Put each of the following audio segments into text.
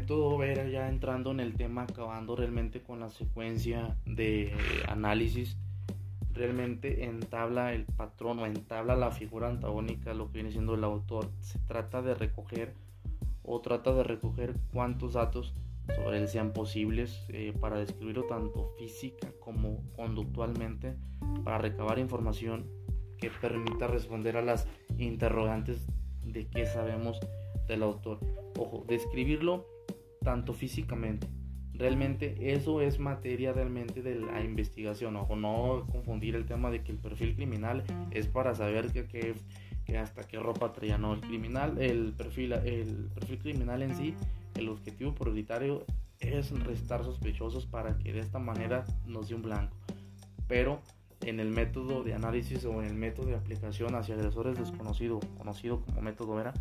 método Vera, ya entrando en el tema, acabando realmente con la secuencia de análisis, realmente entabla el patrón o entabla la figura antagónica, lo que viene siendo el autor. Se trata de recoger o trata de recoger cuántos datos sobre él sean posibles eh, para describirlo tanto física como conductualmente, para recabar información que permita responder a las interrogantes de qué sabemos del autor. Ojo, describirlo tanto físicamente. Realmente eso es materia realmente de la investigación. Ojo, no confundir el tema de que el perfil criminal es para saber que, hasta qué ropa traía. No, el criminal, el perfil, el perfil criminal en sí, el objetivo prioritario es restar sospechosos para que de esta manera nos dé un blanco. Pero en el método de análisis o en el método de aplicación hacia agresores desconocidos, conocido como método Vera,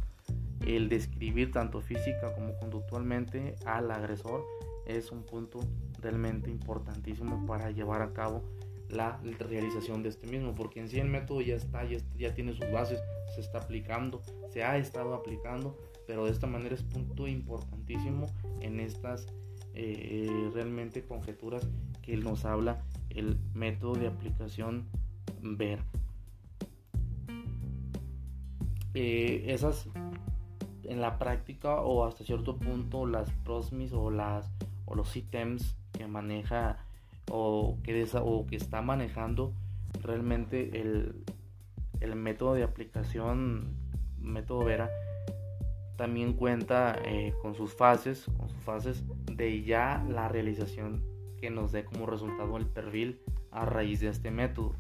el describir tanto física como conductualmente al agresor es un punto realmente importantísimo para llevar a cabo la realización de este mismo, porque en sí el método ya está, ya, tiene sus bases, se está aplicando, se ha estado aplicando, pero de esta manera es punto importantísimo en estas eh, realmente conjeturas que nos habla el método de aplicación ver. Eh, esas en la práctica o hasta cierto punto las prosmis o las o los ítems que maneja o que, o que está manejando realmente el, el método de aplicación método Vera también cuenta eh, con sus fases con sus fases de ya la realización que nos dé como resultado el perfil a raíz de este método.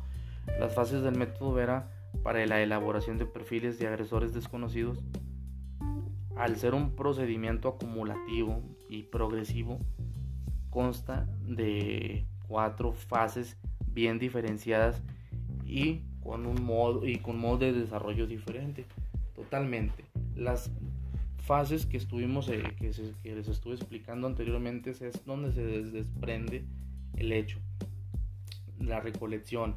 Las fases del método Vera para la elaboración de perfiles de agresores desconocidos al ser un procedimiento acumulativo y progresivo, consta de cuatro fases bien diferenciadas y con un modo y con modo de desarrollo diferente. Totalmente. Las fases que estuvimos eh, que, que, les estuve explicando anteriormente es donde se desprende el hecho, la recolección,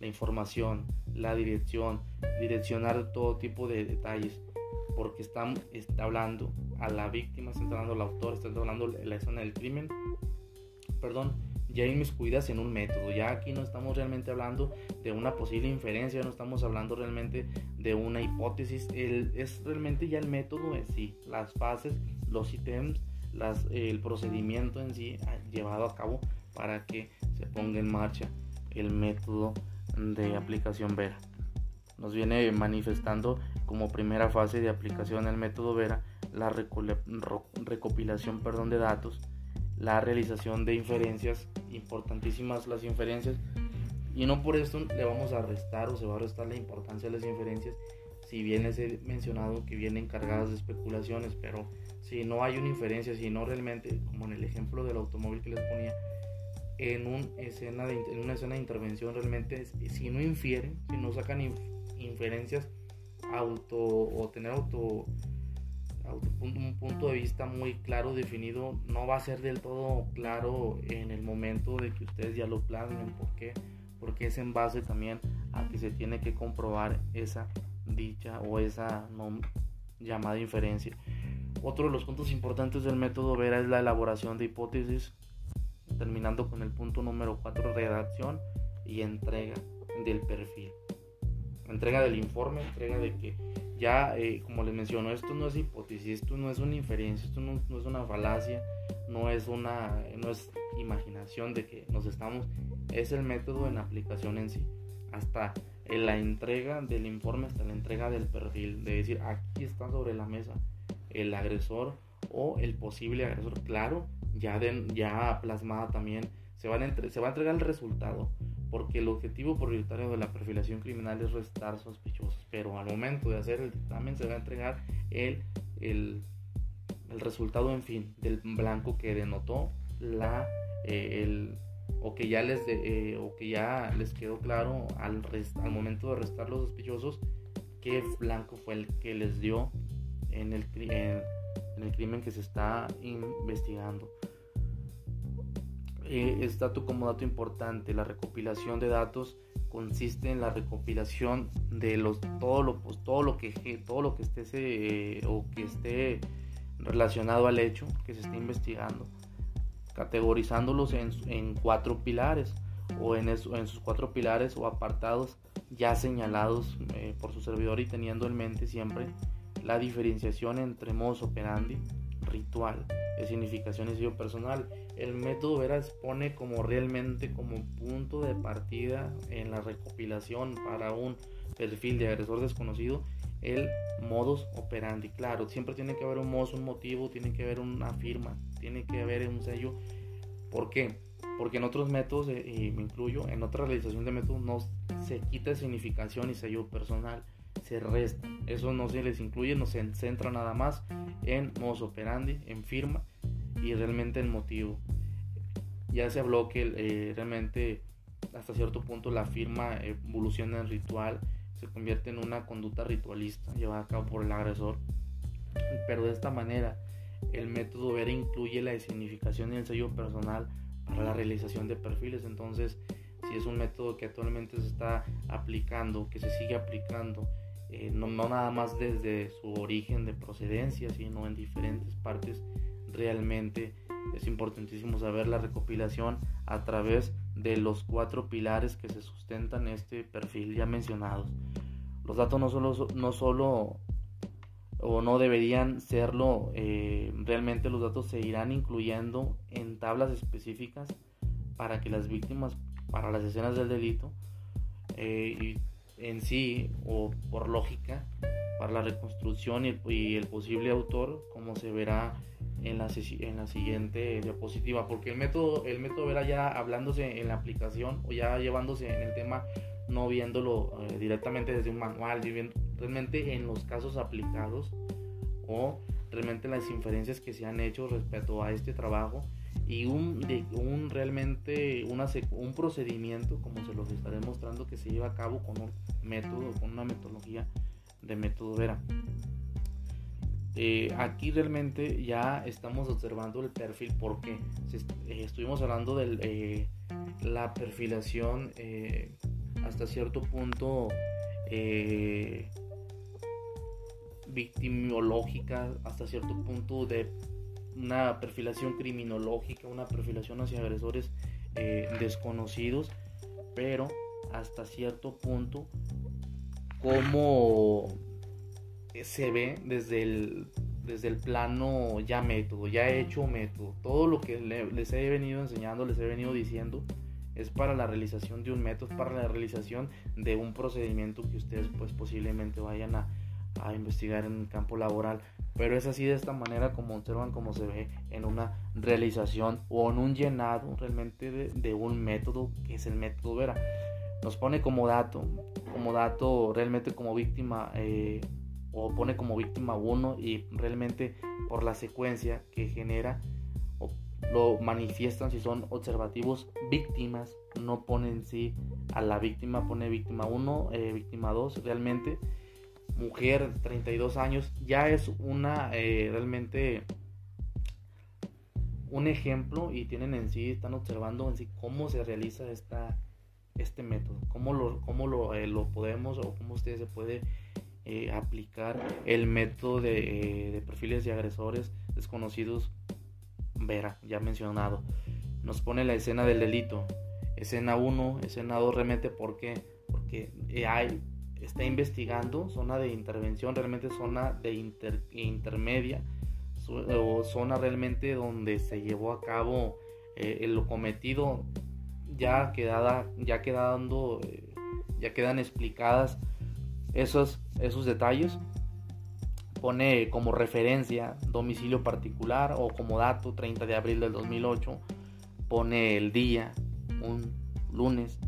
la información, la dirección, direccionar todo tipo de detalles porque está, está hablando a la víctima, está hablando al autor, está hablando la escena del crimen, perdón, ya inmiscuidas en un método. Ya aquí no estamos realmente hablando de una posible inferencia, no estamos hablando realmente de una hipótesis, el, es realmente ya el método en sí, las fases, los ítems, el procedimiento en sí llevado a cabo para que se ponga en marcha el método de aplicación Vera nos viene manifestando como primera fase de aplicación del método Vera la recopilación perdón, de datos, la realización de inferencias, importantísimas las inferencias, y no por esto le vamos a restar o se va a restar la importancia de las inferencias, si bien es mencionado que vienen cargadas de especulaciones, pero si no hay una inferencia, si no realmente, como en el ejemplo del automóvil que les ponía, en, un escena de, en una escena de intervención realmente, si no infieren, si no sacan inferencias auto o tener auto, un punto de vista muy claro definido no va a ser del todo claro en el momento de que ustedes ya lo plasmen ¿por qué? porque es en base también a que se tiene que comprobar esa dicha o esa llamada inferencia. Otro de los puntos importantes del método Vera es la elaboración de hipótesis terminando con el punto número 4 redacción y entrega del perfil entrega del informe, entrega de que ya, eh, como les menciono, esto no es hipótesis, esto no es una inferencia, esto no, es una falacia, no es una no es imaginación de que nos estamos, es el método en aplicación en sí, hasta la entrega del informe, hasta la entrega del perfil, de decir, aquí está sobre la mesa el agresor o el posible agresor, claro, ya, ya plasmada también, se, van se va a entregar el resultado porque el objetivo prioritario de la perfilación criminal es restar sospechosos, pero al momento de hacer el dictamen se va a entregar el, el, el resultado, en fin, del blanco que denotó la, eh, el, o que ya les de, eh, o que ya les quedó claro al, al momento de restar los sospechosos qué blanco fue el que les dio en el, en el crimen que se está investigando. Eh, es dato como dato importante, la recopilación de datos consiste en la recopilación de los todo lo pues, todo lo que todo lo que esté o que esté relacionado al hecho que se está investigando, categorizándolos en, cuatro pilares o en, en, sus cuatro pilares o apartados ya señalados eh, por su servidor y teniendo en mente siempre la diferenciación entre modus operandi, ritual, de significación y sello personal. El método Veras pone como realmente como punto de partida en la recopilación para un perfil de agresor desconocido el modus operandi. Claro, siempre tiene que haber un modus, un motivo, tiene que haber una firma, tiene que haber un sello. ¿Por qué? Porque en otros métodos, eh, y me incluyo, en otra realización de métodos no se quita significación y sello personal, se resta. Eso no se les incluye, no se centra nada más en modus operandi, en firma y realmente en motivo. Ya se habló que eh, realmente hasta cierto punto la firma evoluciona en ritual se convierte en una conducta ritualista llevada a cabo por el agresor. Pero de esta manera, el método Vera incluye la significación y el sello personal para la realización de perfiles. Entonces, si es un método que actualmente se está aplicando, que se sigue aplicando, eh, no, no, nada más desde su origen de procedencia, sino en diferentes partes, realmente es importantísimo saber la recopilación a través de los cuatro pilares que se sustentan este perfil ya mencionados. Los datos no solo, no solo o no deberían serlo, eh, realmente los datos se irán incluyendo en tablas específicas para que las víctimas, para las escenas del delito, eh, en sí o por lógica, para la reconstrucción y el posible autor, como se verá en la, en la siguiente diapositiva, porque el método, el método era ya hablándose en la aplicación o ya llevándose en el tema, no viéndolo eh, directamente desde un manual, realmente en los casos aplicados o realmente las inferencias que se han hecho respecto a este trabajo y un, de, un realmente una, un procedimiento como se los estaré mostrando que se lleva a cabo con un método, con una metodología de método Vera. Eh, aquí realmente ya estamos observando el perfil porque eh, estuvimos hablando de eh, la perfilación hasta cierto punto victimológica, hasta cierto punto de una perfilación criminológica, una perfilación hacia agresores desconocidos, pero hasta cierto punto como se ve desde el, desde el plano ya método, ya hecho método. Todo lo que les he venido enseñando, les he venido diciendo, es para la realización de un método, para la realización de un procedimiento que ustedes pues posiblemente vayan a, a investigar en el campo laboral. Pero es así de esta manera como observan como se ve en una realización o en un llenado realmente de, de un método que es el método Vera. Nos pone como dato, como dato realmente como víctima eh, o pone como víctima uno y realmente por la secuencia que genera lo manifiestan si son observativos víctimas no ponen sí a la víctima pone víctima 1 eh, víctima 2 realmente mujer 32 años ya es una eh, realmente un ejemplo y tienen en sí están observando en sí cómo se realiza esta este método cómo lo cómo lo, eh, lo podemos o cómo ustedes se puede eh, aplicar el método de, eh, perfiles de agresores desconocidos Vera, ya mencionado. Nos pone la escena del delito. Escena 1, escena 2 remete ¿por qué? Porque hay, está investigando zona de intervención, realmente zona de intermedia, o zona realmente donde se llevó a cabo lo cometido, ya quedada, ya quedando, ya quedan explicadas esos, esos detalles. Pone como referencia domicilio particular o como dato 30 de abril del 2008. Pone el día, un lunes.